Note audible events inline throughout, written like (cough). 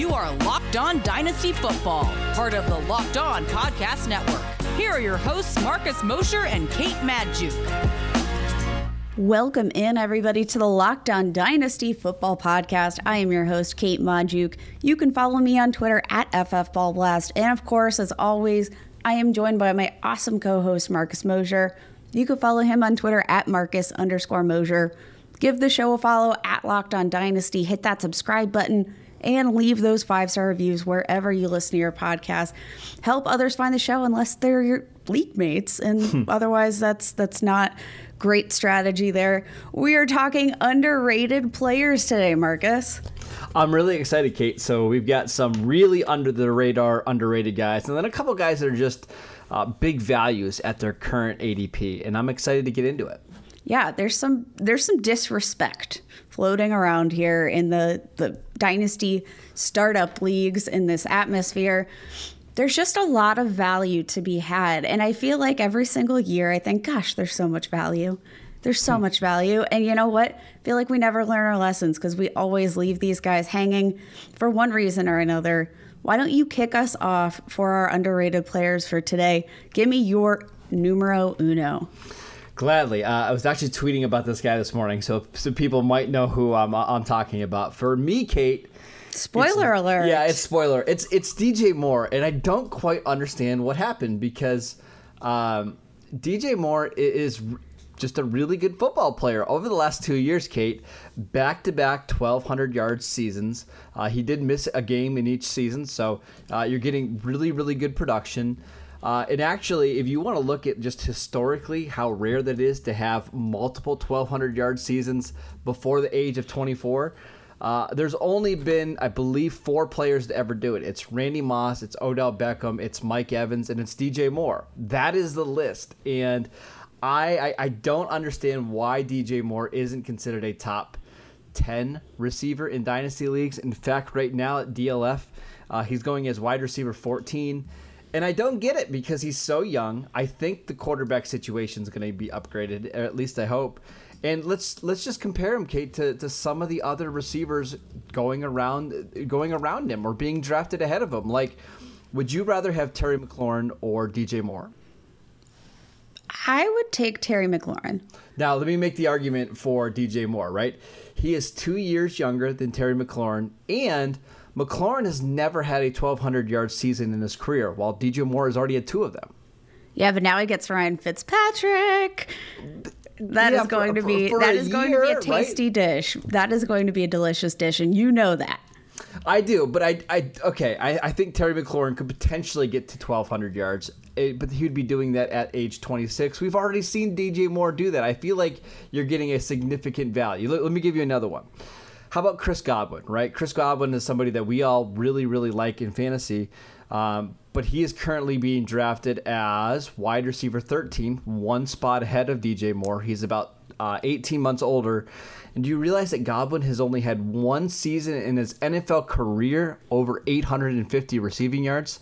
You are Locked On Dynasty Football, part of the Locked On Podcast Network. Here are your hosts, Marcus Mosher and Kate Magdziuk. Welcome in, everybody, to the Locked On Dynasty Football Podcast. I am your host, Kate Magdziuk. You can follow me on Twitter at FFBallBlast. And of course, as always, I am joined by my awesome co host, Marcus Mosher. You can follow him on Twitter at Marcus underscore Mosher. Give the show a follow at Locked On Dynasty. Hit that subscribe button and leave those five star reviews wherever you listen to your podcast. Help others find the show unless they're your league mates, and hmm. otherwise, that's that's not great strategy there. We are talking underrated players today, Marcus. I'm really excited, Kate. So we've got some really under the radar, underrated guys, and then a couple guys that are just uh, big values at their current ADP, and I'm excited to get into it yeah, there's some there's some disrespect floating around here in the the dynasty startup leagues in this atmosphere. There's just a lot of value to be had, and I feel like every single year I think, gosh, there's so much value. There's so hmm. much value, and you know what? I feel like we never learn our lessons because we always leave these guys hanging for one reason or another. Why don't you kick us off for our underrated players for today? Give me your numero uno. Gladly. Uh, I was actually tweeting about this guy this morning, so so people might know who I'm, I'm talking about. For me, Kate. Spoiler alert. Yeah, it's spoiler. It's it's DJ Moore, and I don't quite understand what happened because um, DJ Moore is just a really good football player over the last two years. Kate, back to back 1,200 yard seasons. Uh, he did miss a game in each season, so uh, you're getting really really good production. Uh, and actually, if you want to look at just historically how rare that is to have multiple 1,200 yard seasons before the age of 24, uh, there's only been, I believe, four players to ever do it. It's Randy Moss, it's Odell Beckham, it's Mike Evans, and it's DJ Moore. That is the list. And I, I, I don't understand why DJ Moore isn't considered a top 10 receiver in dynasty leagues. In fact, right now at DLF, uh, he's going as wide receiver 14. And I don't get it because he's so young. I think the quarterback situation is going to be upgraded, or at least I hope. And let's let's just compare him, Kate, to, to some of the other receivers going around going around him or being drafted ahead of him. Like, would you rather have Terry McLaurin or DJ Moore? I would take Terry McLaurin. Now, let me make the argument for DJ Moore, right? He is two years younger than Terry McLaurin, and McLaurin has never had a 1,200 yard season in his career, while DJ Moore has already had two of them. Yeah, but now he gets Ryan Fitzpatrick. That yeah, is going for, to be that is year, going to be a tasty right? dish. That is going to be a delicious dish, and you know that. I do, but I, I okay. I, I think Terry McLaurin could potentially get to 1,200 yards, eh, but he'd be doing that at age 26. We've already seen DJ Moore do that. I feel like you're getting a significant value. Let, let me give you another one. How about Chris Godwin, right? Chris Godwin is somebody that we all really, really like in fantasy. Um, but he is currently being drafted as wide receiver 13, one spot ahead of DJ Moore. He's about uh, 18 months older. And do you realize that Godwin has only had one season in his NFL career over 850 receiving yards?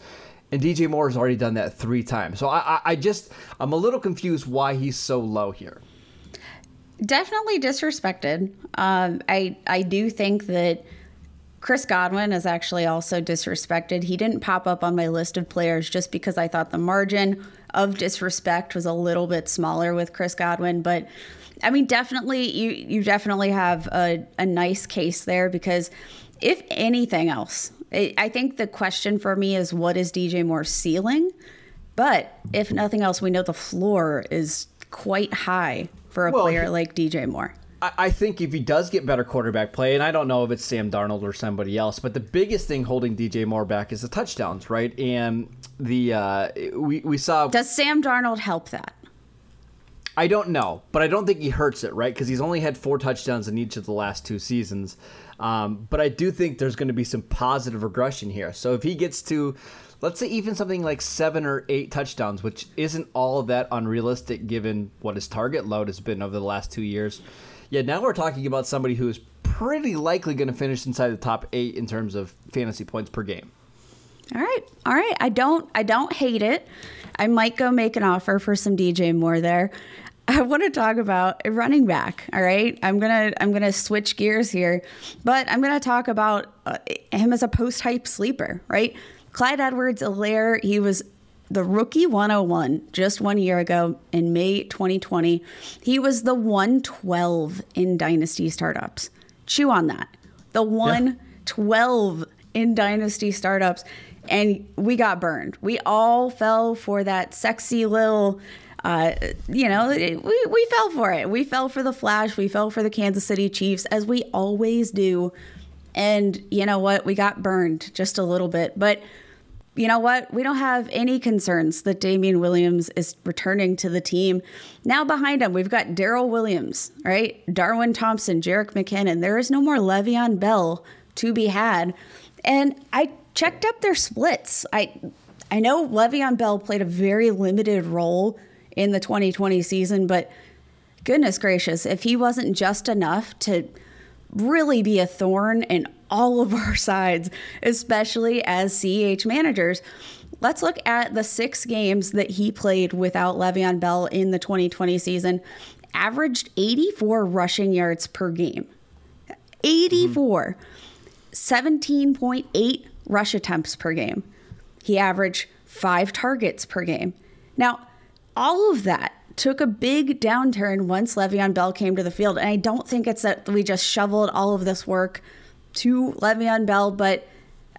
And DJ Moore has already done that three times. So I, I, I just, I'm a little confused why he's so low here definitely disrespected. Um, I I do think that Chris Godwin is actually also disrespected. He didn't pop up on my list of players just because I thought the margin of disrespect was a little bit smaller with Chris Godwin, but I mean, definitely you you definitely have a, a nice case there because if anything else, I think the question for me is what is DJ Moore's ceiling? But if nothing else, we know the floor is quite high for a well, player he, like DJ Moore. I think if he does get better quarterback play, and I don't know if it's Sam Darnold or somebody else, but the biggest thing holding DJ Moore back is the touchdowns, right? And the uh, we we saw. Does Sam Darnold help that? I don't know, but I don't think he hurts it, right? Because he's only had four touchdowns in each of the last two seasons. Um, but I do think there's going to be some positive regression here. So if he gets to let's say even something like seven or eight touchdowns, which isn't all that unrealistic given what his target load has been over the last two years. Yeah, now we're talking about somebody who is pretty likely going to finish inside the top eight in terms of fantasy points per game. All right, all right. I don't, I don't hate it. I might go make an offer for some DJ Moore there. I want to talk about a running back. All right, I'm gonna I'm gonna switch gears here, but I'm gonna talk about uh, him as a post hype sleeper. Right, Clyde Edwards-Helaire. He was the rookie 101 just one year ago in May 2020. He was the 112 in dynasty startups. Chew on that. The 112 yeah. in dynasty startups. And we got burned. We all fell for that sexy little uh, you know, we, we fell for it. We fell for the Flash. We fell for the Kansas City Chiefs, as we always do. And you know what? We got burned just a little bit. But you know what? We don't have any concerns that Damien Williams is returning to the team. Now behind him, we've got Darrel Williams, right? Darwin Thompson, Jerick McKinnon. There is no more Le'Veon Bell to be had. And I checked up their splits. I I know Le'Veon Bell played a very limited role in the 2020 season. But goodness gracious, if he wasn't just enough to really be a thorn in all of our (laughs) sides, especially as CEH managers. Let's look at the six games that he played without Le'Veon Bell in the 2020 season. Averaged 84 rushing yards per game. 84. Mm-hmm. 17.8 rush attempts per game. He averaged five targets per game. Now, all of that took a big downturn once Le'Veon Bell came to the field. And I don't think it's that we just shoveled all of this work to Le'Veon Bell, but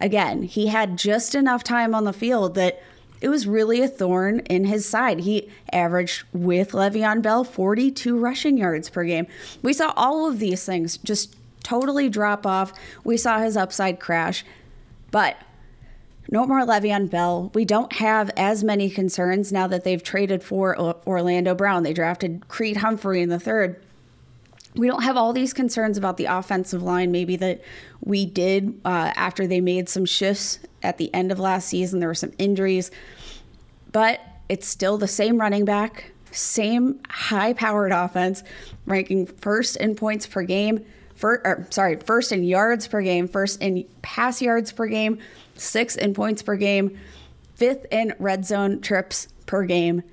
again, he had just enough time on the field that it was really a thorn in his side. He averaged with Le'Veon Bell 42 rushing yards per game. We saw all of these things just totally drop off. We saw his upside crash. But no more Le'Veon Bell. We don't have as many concerns now that they've traded for Orlando Brown. They drafted Creed Humphrey in the third. We don't have all these concerns about the offensive line, maybe that we did uh, after they made some shifts at the end of last season. There were some injuries, but it's still the same running back, same high powered offense, ranking first in points per game, for, or, sorry, first in yards per game, first in pass yards per game, sixth in points per game, fifth in red zone trips per game.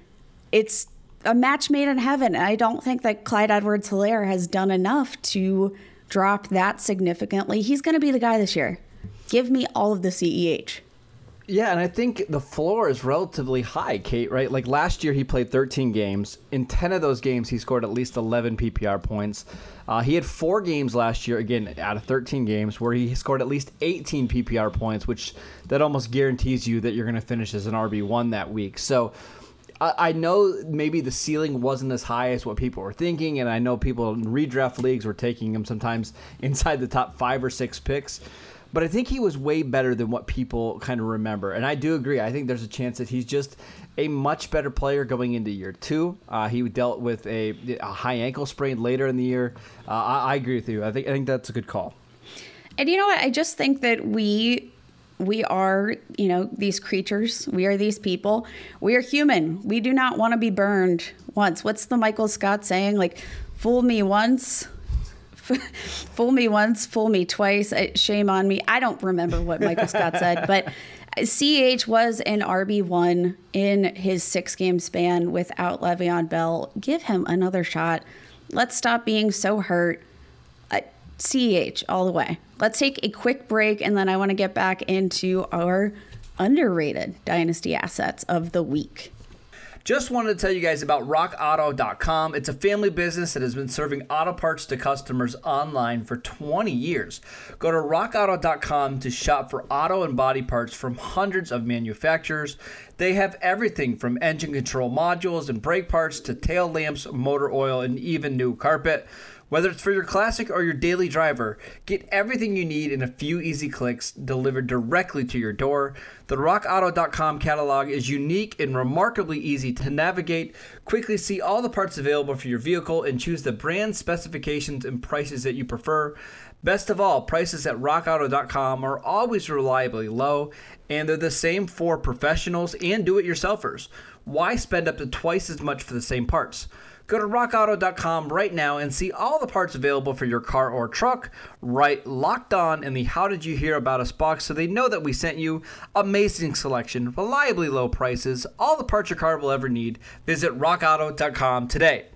It's a match made in heaven. I don't think that Clyde Edwards Helaire has done enough to drop that significantly. He's going to be the guy this year. Give me all of the CEH. Yeah, and I think the floor is relatively high, Kate, right? Like last year, he played 13 games. In 10 of those games, he scored at least 11 PPR points. Uh, he had four games last year, again, out of 13 games, where he scored at least 18 PPR points, which that almost guarantees you that you're going to finish as an RB1 that week. So I, I know maybe the ceiling wasn't as high as what people were thinking, and I know people in redraft leagues were taking him sometimes (laughs) inside the top five or six picks but I think he was way better than what people kind of remember. And I do agree. I think there's a chance that he's just a much better player going into year two. Uh, he dealt with a, a, high ankle sprain later in the year. Uh, I, I, agree with you. I think I think that's a good call. And you know what? I just think that we we are you know these creatures. We are these people. We are human. We do not want to be burned once. What's the Michael Scott saying? Like, fool me once (laughs) fool me once, fool me twice. Shame on me. I don't remember what Michael Scott said, but CEH was an RB1 in his six game span without Le'Veon Bell. Give him another shot. Let's stop being so hurt. Uh, CEH all the way. Let's take a quick break and then I want to get back into our underrated dynasty assets of the week. Just wanted to tell you guys about rockauto.com. It's a family business that has been serving auto parts to customers online for 20 years. Go to rockauto.com to shop for auto and body parts from hundreds of manufacturers. They have everything from engine control modules and brake parts to tail lamps, motor oil, and even new carpet. Whether it's for your classic or your daily driver, get everything you need in a few easy clicks delivered directly to your door. The rockauto.com catalog is unique and remarkably easy to navigate. Quickly see all the parts available for your vehicle and choose the brand specifications and prices that you prefer. Best of all, prices at rockauto.com are always reliably low, and they're the same for professionals and do it yourselfers. Why spend up to twice as much for the same parts? Go to rockauto.com right now and see all the parts available for your car or truck. Write locked on in the How Did You Hear About Us box so they know that we sent you. Amazing selection, reliably low prices, all the parts your car will ever need. Visit rockauto.com today.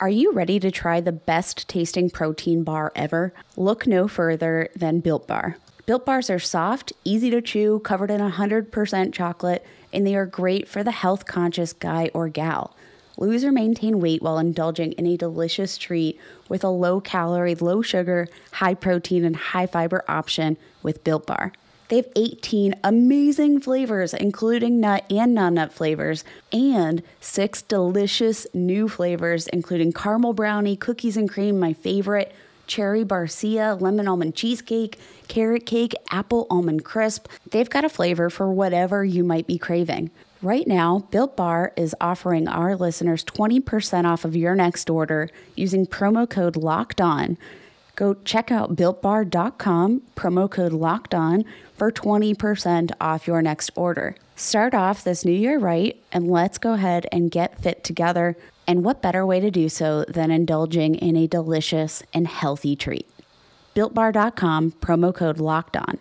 Are you ready to try the best tasting protein bar ever? Look no further than Built Bar. Built Bars are soft, easy to chew, covered in 100% chocolate, and they are great for the health conscious guy or gal. Lose or maintain weight while indulging in a delicious treat with a low calorie, low sugar, high protein, and high fiber option with Built Bar. They have 18 amazing flavors, including nut and non nut flavors, and six delicious new flavors, including caramel brownie, cookies and cream, my favorite, cherry barcia, lemon almond cheesecake, carrot cake, apple almond crisp. They've got a flavor for whatever you might be craving. Right now, Built Bar is offering our listeners 20% off of your next order using promo code LOCKED ON. Go check out builtbar.com, promo code locked on for 20% off your next order. Start off this new year right, and let's go ahead and get fit together. And what better way to do so than indulging in a delicious and healthy treat? BuiltBar.com, promo code locked on.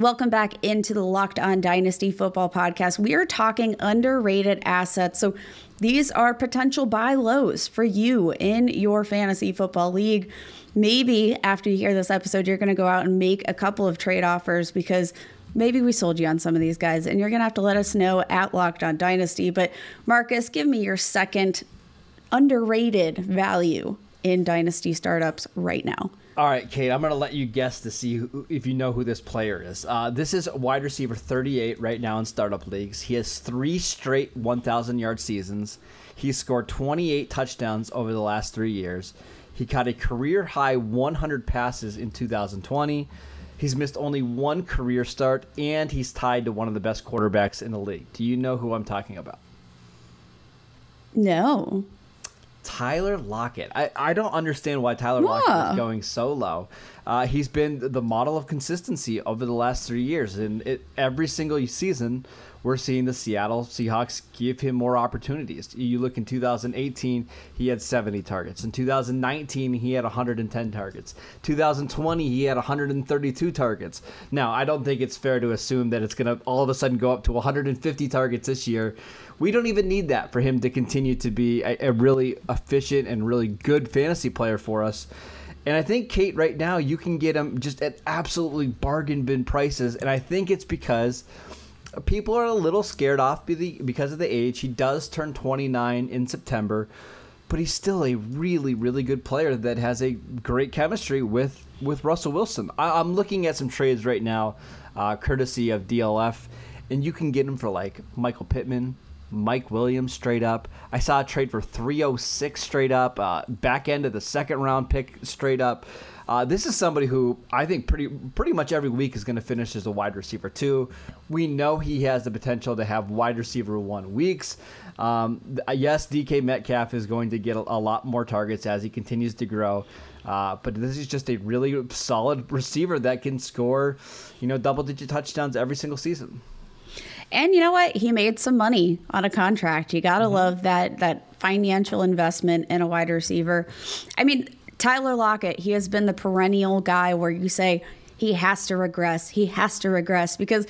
Welcome back into the Locked On Dynasty Football Podcast. We are talking underrated assets. So these are potential buy lows for you in your fantasy football league. Maybe after you hear this episode, you're going to go out and make a couple of trade offers because maybe we sold you on some of these guys and you're going to have to let us know at Locked On Dynasty. But Marcus, give me your second underrated value in Dynasty startups right now. All right, Kate, I'm going to let you guess to see who, if you know who this player is. Uh, this is wide receiver 38 right now in startup leagues. He has three straight 1,000 yard seasons. He scored 28 touchdowns over the last three years. He caught a career high 100 passes in 2020. He's missed only one career start, and he's tied to one of the best quarterbacks in the league. Do you know who I'm talking about? No. Tyler Lockett. I, I don't understand why Tyler Lockett is going so low. Uh, he's been the model of consistency over the last three years, and it, every single season, we're seeing the Seattle Seahawks give him more opportunities. You look in 2018, he had 70 targets. In 2019, he had 110 targets. 2020, he had 132 targets. Now, I don't think it's fair to assume that it's going to all of a sudden go up to 150 targets this year we don't even need that for him to continue to be a, a really efficient and really good fantasy player for us. And I think Kate, right now, you can get him just at absolutely bargain bin prices, and I think it's because people are a little scared off because of the age. He does turn 29 in September, but he's still a really, really good player that has a great chemistry with with Russell Wilson. I, am looking at some trades right now, uh, courtesy of DLF, and you can get him for like Michael Pittman, Mike Williams straight up. I saw a trade for 306 straight up, uh, back end of the second round pick straight up. Uh, this is somebody who I think pretty pretty much every week is going to finish as a wide receiver two. We know he has the potential to have wide receiver one weeks. Um, yes, DK Metcalf is going to get a, a, lot more targets as he continues to grow. Uh, but this is just a really solid receiver that can score, you know, double digit touchdowns every single season. And you know what? He made some money on a contract. You got to mm-hmm. love that that financial investment in a wide receiver. I mean, Tyler Lockett, he has been the perennial guy where you say he has to regress. He has to regress because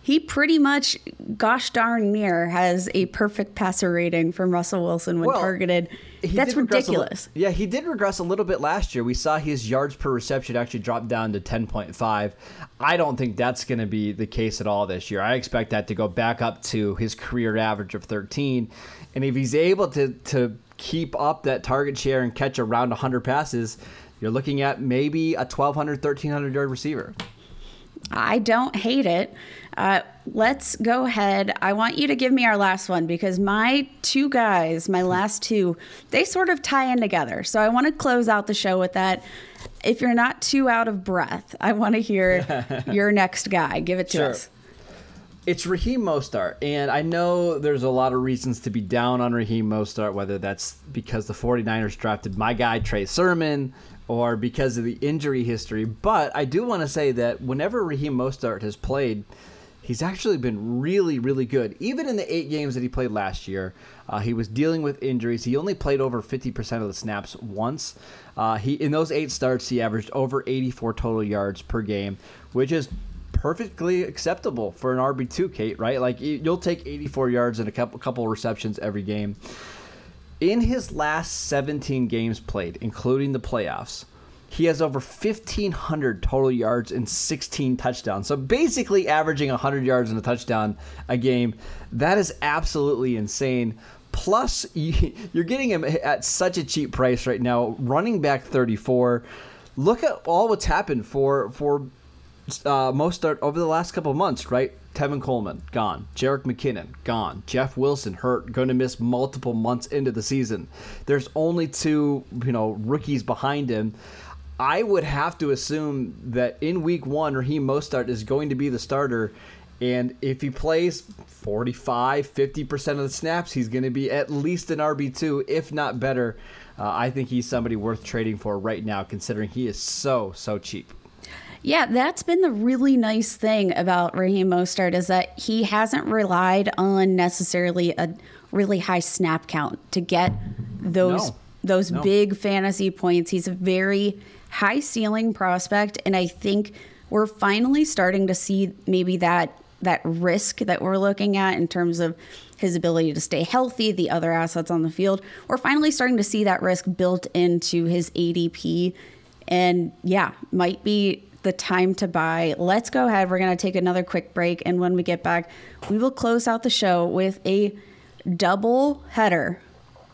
he pretty much, gosh darn near, has a perfect passer rating from Russell Wilson when well, targeted. That's ridiculous. yeah, he did regress a little bit last year. We saw his yards per reception actually drop down to 10.5. I don't think that's going to be the case at all this year. I expect that to go back up to his career average of 13. And if he's able to, to keep up that target share and catch around 100 passes, you're looking at maybe a 1,200, 1,300 yard receiver. I don't hate it. Uh, let's go ahead. I want you to give me our last one because my two guys, my last two, they sort of tie in together. So I want to close out the show with that. If you're not too out of breath, I want to hear (laughs) your next guy. Give it to sure. us. It's Raheem Mostert, and I know there's a lot of reasons to be down on Raheem Mostert, whether that's because the 49ers drafted my guy Trey Sermon or because of the injury history. But I do want to say that whenever Raheem Mostert has played, he's actually been really, really good. Even in the eight games that he played last year, uh, he was dealing with injuries. He only played over 50% of the snaps once. Uh, he in those eight starts, he averaged over 84 total yards per game, which is perfectly acceptable for an RB2, Kate, right? Like you'll take 84 yards and a couple couple receptions every game. In his last 17 games played, including the playoffs, he has over 1,500 total yards and 16 touchdowns. So basically averaging 100 yards and a touchdown a game. That is absolutely insane. Plus, (laughs) you're getting him at such a cheap price right now. Running back 34. Look at all what's happened for for uh, Mostert over the last couple months, right? Tevin Coleman, gone. Jerick McKinnon, gone. Jeff Wilson, hurt, going to miss multiple months into the season. There's only two, you know, rookies behind him. I would have to assume that in week one, Raheem Mostert is going to be the starter. And if he plays 45, 50% of the snaps, he's going to be at least an RB2, if not better. Uh, I think he's somebody worth trading for right now, considering he is so, so cheap. Yeah, that's been the really nice thing about Raheem Mostert is that he hasn't relied on necessarily a really high snap count to get those no. those no. big fantasy points. He's a very high ceiling prospect, and I think we're finally starting to see maybe that that risk that we're looking at in terms of his ability to stay healthy, the other assets on the field. We're finally starting to see that risk built into his ADP. And yeah, might be the time to buy. Let's go ahead. We're going to take another quick break. And when we get back, we will close out the show with a double header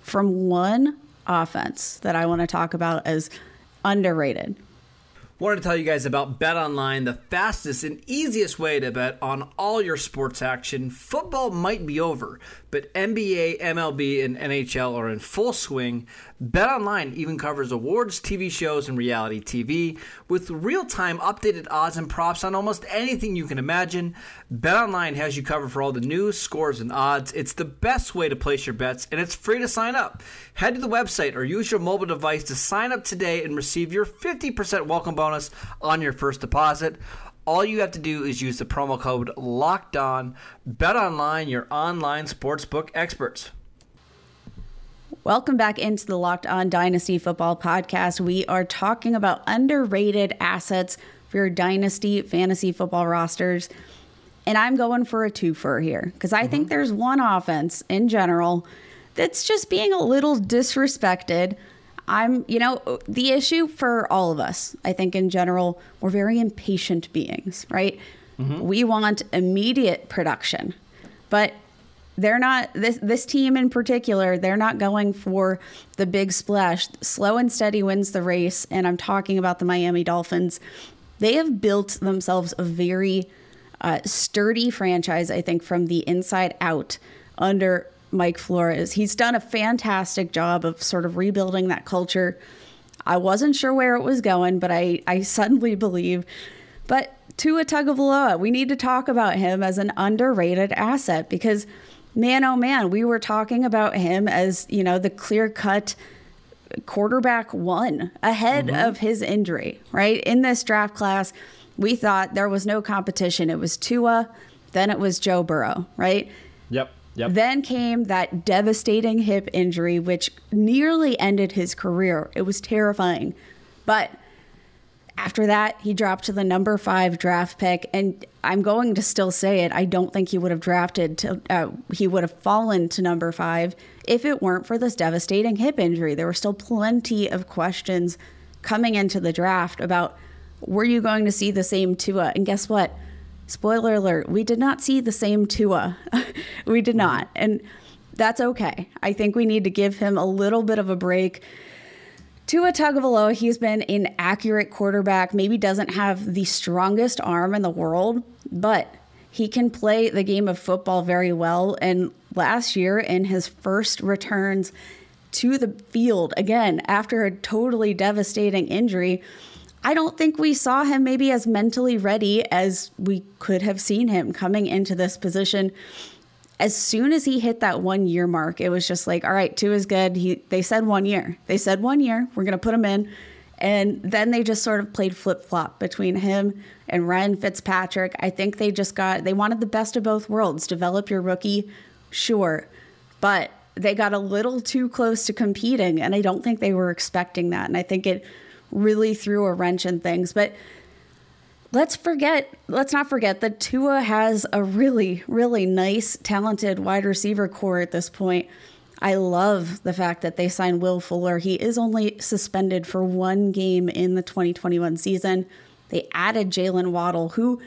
from one offense that I want to talk about as underrated. Wanted to tell you guys about Bet Online, the fastest and easiest way to bet on all your sports action. Football might be over, but NBA, MLB, and NHL are in full swing. BetOnline even covers awards, TV shows, and reality TV with real-time updated odds and props on almost anything you can imagine. BetOnline has you covered for all the news, scores, and odds. It's the best way to place your bets, and it's free to sign up. Head to the website or use your mobile device to sign up today and receive your 50% welcome bonus on your first deposit. All you have to do is use the promo code Locked On. Bet online, your online sportsbook experts. Welcome back into the Locked On Dynasty Football Podcast. We are talking about underrated assets for your Dynasty fantasy football rosters. And I'm going for a twofer here because I mm-hmm. think there's one offense in general that's just being a little disrespected I'm, you know, the issue for all of us, I think in general, we're very impatient beings, right? Mm-hmm. We want immediate production. But they're not this this team in particular, they're not going for the big splash. Slow and steady wins the race, and I'm talking about the Miami Dolphins. They have built themselves a very uh, sturdy franchise, I think, from the inside out under Mike Flores. He's done a fantastic job of sort of rebuilding that culture. I wasn't sure where it was going, but I, I suddenly believe. But Tua Tagovailoa, we need to talk about him as an underrated asset because, man, oh man, we were talking about him as you know the clear cut quarterback one ahead mm-hmm. of his injury. Right in this draft class, we thought there was no competition. It was Tua, then it was Joe Burrow. Right. Yep. Yep. Then came that devastating hip injury, which nearly ended his career. It was terrifying. But after that, he dropped to the number five draft pick. And I'm going to still say it. I don't think he would have drafted to, uh, he would have fallen to number five if it weren't for this devastating hip injury. There were still plenty of questions coming into the draft about were you going to see the same Tua? And guess what? spoiler alert, we did not see the same Tua. (laughs) we did not. And that's okay. I think we need to give him a little bit of a break. Tua Tagovailoa, he's been an accurate quarterback, maybe doesn't have the strongest arm in the world, but he can play the game of football very well. And last year, in his first returns to the field, again, after a totally devastating injury, I don't think we saw him maybe as mentally ready as we could have seen him coming into this position. As soon as he hit that one year mark, it was just like, all right, Tua is good. He they said one year. They said one year. We're gonna put him in. And then they just sort of played flip flop between him and Ryan Fitzpatrick. I think they just got they wanted the best of both worlds. Develop your rookie, sure. But they got a little too close to competing, and I don't think they were expecting that. And I think it really threw a wrench in things. But let's forget, let's not forget that Tua has a really, really nice, talented wide receiver corps at this point. I love the fact that they signed Will Fuller. He is only suspended for one game in the 2021 season. They added Jaylen Waddle, who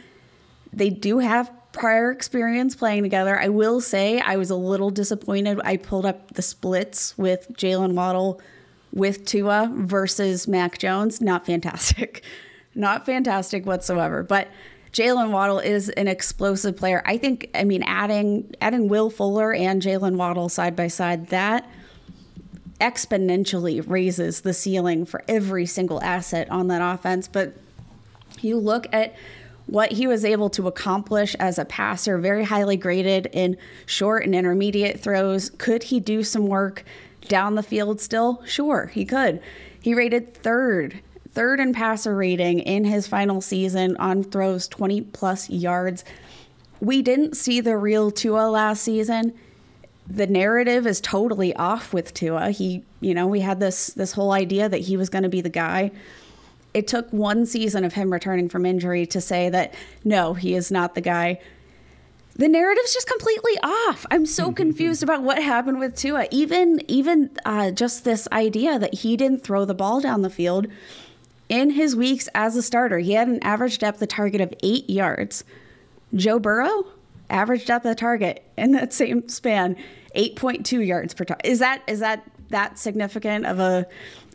they do have prior experience playing together. I will say I was a little disappointed. I pulled up the splits with Jaylen Waddle with Tua versus Mac Jones. Not fantastic. (laughs) Not fantastic whatsoever. But Jaylen Waddle is an explosive player. I think, I mean, adding adding Will Fuller and Jaylen Waddle side by side, that exponentially raises the ceiling for every single asset on that offense. But you look at what he was able to accomplish as a passer, very highly graded in short and intermediate throws. Could he do some work down the field still? Sure, he could. He rated third, third in passer rating in his final season on throws 20 plus yards. We didn't see the real Tua last season. The narrative is totally off with Tua. He, you know, we had this this whole idea that he was going to be the guy it took one season of him returning from injury to say that no, he is not the guy. The narrative's just completely off. I'm so (laughs) confused about what happened with Tua. Even even uh, just this idea that he didn't throw the ball down the field in his weeks as a starter. He had an average depth of target of eight yards. Joe Burrow, average depth of target in that same span, 8.2 yards per target. Is that is that that significant of a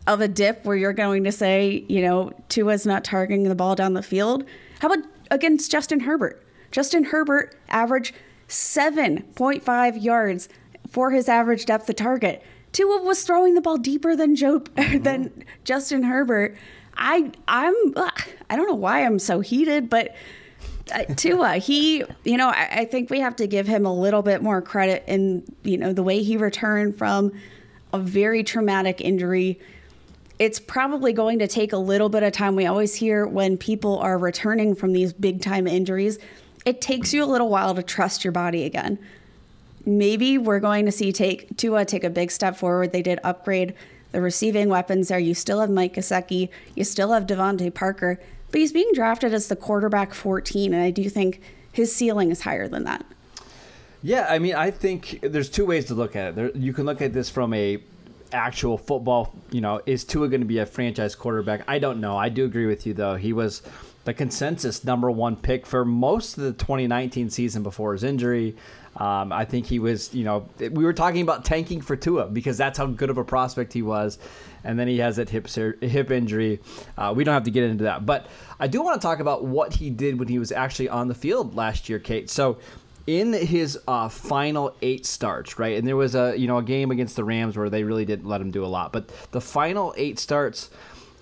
of a dip where you're going to say, you know, Tua's not targeting the ball down the field? How about against Justin Herbert? Justin Herbert averaged 7.5 yards for his average depth of target. Tua was throwing the ball deeper than Joe (laughs) mm-hmm. than Justin Herbert. I I'm I don't know why I'm so heated, but uh, Tua, he, you know, I, I, think we have to give him a little bit more credit in, you know, the way he returned from a very traumatic injury it's probably going to take a little bit of time. We always hear when people are returning from these big time injuries, it takes you a little while to trust your body again. Maybe we're going to see take Tua take a big step forward. They did upgrade the receiving weapons there. You still have Mike Gesicki, you still have DeVante Parker, but he's being drafted as the quarterback 14, and I do think his ceiling is higher than that. Yeah, I mean, I think there's two ways to look at it. There, you can look at this from a actual football, you know, is Tua going to be a franchise quarterback? I don't know. I do agree with you though. He was the consensus number one pick for most of the 2019 season before his injury. Um, I think he was, you know, we were talking about tanking for Tua because that's how good of a prospect he was. And then he has that hip hip injury. Uh, we don't have to get into that, but I do want to talk about what he did when he was actually on the field last year, Kate. So in his uh, final eight starts, right? And there was a you know a game against the Rams where they really didn't let him do a lot, but the final eight starts,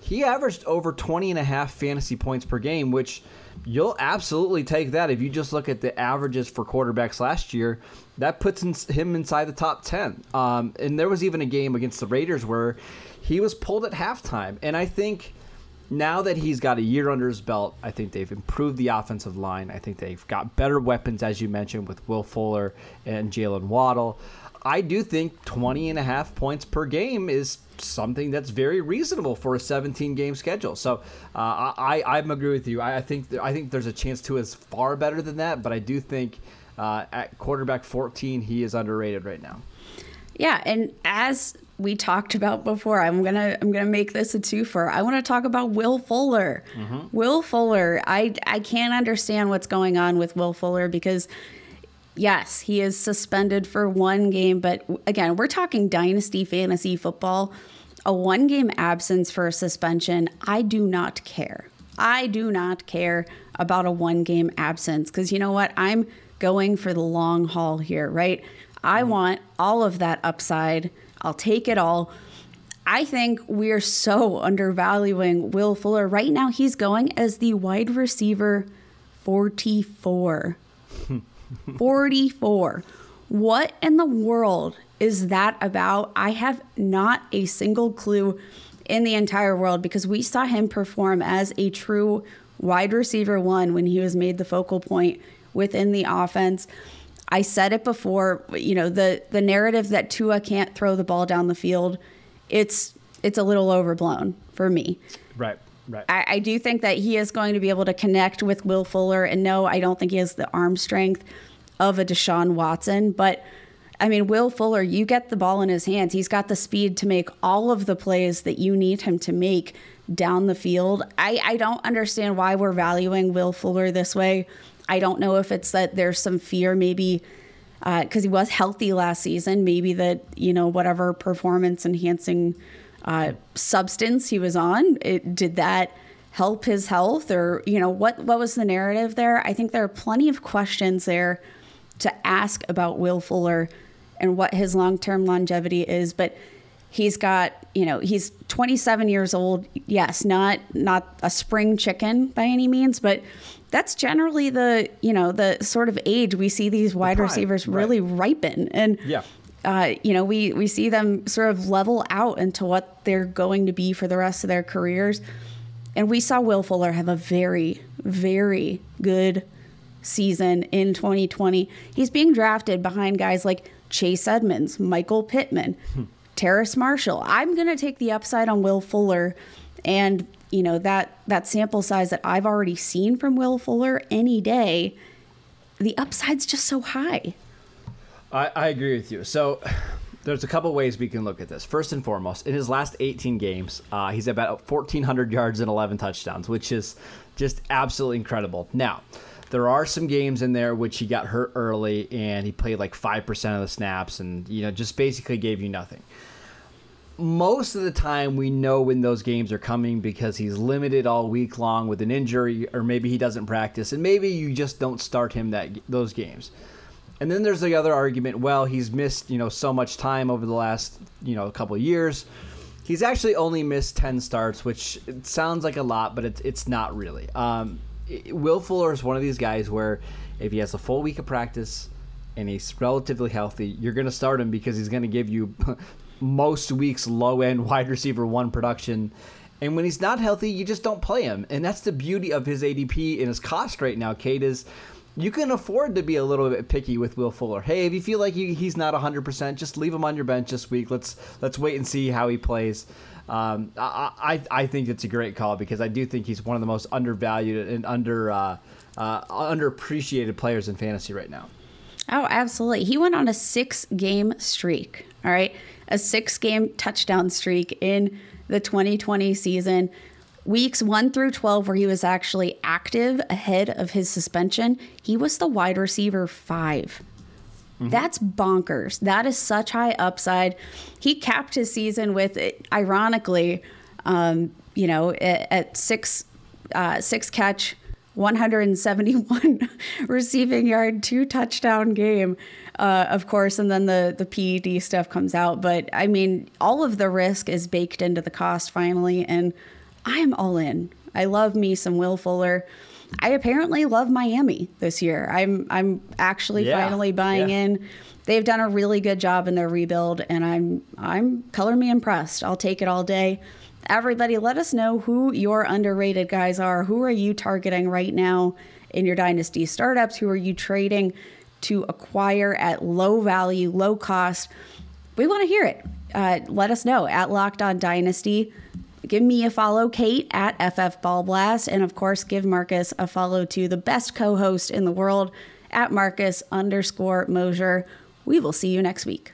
he averaged over 20 and a half fantasy points per game, which you'll absolutely take that if you just look at the averages for quarterbacks last year. That puts him inside the top 10. Um, and there was even a game against the Raiders where he was pulled at halftime, and I think now that he's got a year under his belt, I think they've improved the offensive line. I think they've got better weapons, as you mentioned, with Will Fuller and Jaylen Waddle. I do think 20 and a half points per game is something that's very reasonable for a 17 game schedule. So uh, I I agree with you. I, I think I think there's a chance Tua is far better than that, but I do think uh, at quarterback 14 he is underrated right now. Yeah, and as we talked about before. I'm gonna I'm gonna make this a twofer. I want to talk about Will Fuller. Mm-hmm. Will Fuller. I I can't understand what's going on with Will Fuller because yes, he is suspended for one game, but again, we're talking dynasty fantasy football. A one game absence for a suspension, I do not care. I do not care about a one game absence because you know what? I'm going for the long haul here, right? I mm-hmm. want all of that upside I'll take it all. I think we're so undervaluing Will Fuller. Right now, he's going as the wide receiver 44. (laughs) 44. What in the world is that about? I have not a single clue in the entire world because we saw him perform as a true wide receiver one when he was made the focal point within the offense. I said it before, you know, the the narrative that Tua can't throw the ball down the field, it's it's a little overblown for me. Right. Right. I, I do think that he is going to be able to connect with Will Fuller, and no, I don't think he has the arm strength of a Deshaun Watson, but I mean, Will Fuller, you get the ball in his hands. He's got the speed to make all of the plays that you need him to make down the field. I, I don't understand why we're valuing Will Fuller this way. I don't know if it's that there's some fear, maybe because uh, he was healthy last season, maybe that, you know, whatever performance enhancing uh, substance he was on, it, did that help his health or, you know, what, what was the narrative there? I think there are plenty of questions there to ask about Will Fuller and what his long term longevity is. But he's got you know he's 27 years old yes not not a spring chicken by any means but that's generally the you know the sort of age we see these wide the receivers really right. ripen and yeah uh, you know we we see them sort of level out into what they're going to be for the rest of their careers and we saw will fuller have a very very good season in 2020 he's being drafted behind guys like chase edmonds michael pittman hmm. Terrace Marshall. I'm going to take the upside on Will Fuller and you know that that sample size that I've already seen from Will Fuller any day, the upside's just so high. I, I agree with you. So (sighs) there's a couple ways we can look at this. First and foremost, in his last 18 games, uh, he's about 1,400 yards and 11 touchdowns, which is just absolutely incredible. Now, there are some games in there which he got hurt early and he played like 5% of the snaps and, you know, just basically gave you nothing most of the time we know when those games are coming because he's limited all week long with an injury or maybe he doesn't practice and maybe you just don't start him that those games. And then there's the other argument, well, he's missed, you know, so much time over the last, you know, couple years. He's actually only missed 10 starts, which sounds like a lot, but it's it's not really. Um, Will Fuller is one of these guys where if he has a full week of practice and he's relatively healthy, you're going to start him because he's going to give you most weeks low end (laughs) wide receiver one production. And when he's not healthy, you just don't play him. And that's the beauty of his ADP and his cost right now, Kate, is you can afford to be a little bit picky with Will Fuller. Hey, if you feel like he's not 100%, just leave him on your bench this week. Let's let's wait and see how he plays. Um, I, I, I think it's a great call because I do think he's one of the most undervalued and under uh, uh, underappreciated players in fantasy right now. Oh, absolutely. He went on a six game streak. All right a six game touchdown streak in the 2020 season. Weeks 1 through 12, where he was actually active ahead of his suspension, he was the wide receiver 5 mm-hmm. That's bonkers. That is such high upside. He capped his season with, ironically, um, you know, at, at six uh, six catch, 171 (laughs) receiving yard, two touchdown game uh, of course, and then the the PED stuff comes out. But I mean, all of the risk is baked into the cost finally, and I am all in. I love me some Will Fuller. I apparently love Miami this year. I'm I'm actually yeah, finally buying yeah. in. They've done a really good job in their rebuild, and I'm I'm color me impressed. I'll take it all day. Everybody, let us know who your underrated guys are. Who are you targeting right now in your dynasty startups? Who are you trading? to acquire at low value, low cost, we want to hear it. Uh, let us know at Locked On Dynasty. Give me a follow, Kate, at FF Ball Blast. And of course, give Marcus a follow to the best co host in the world at Marcus underscore Mosher. We will see you next week.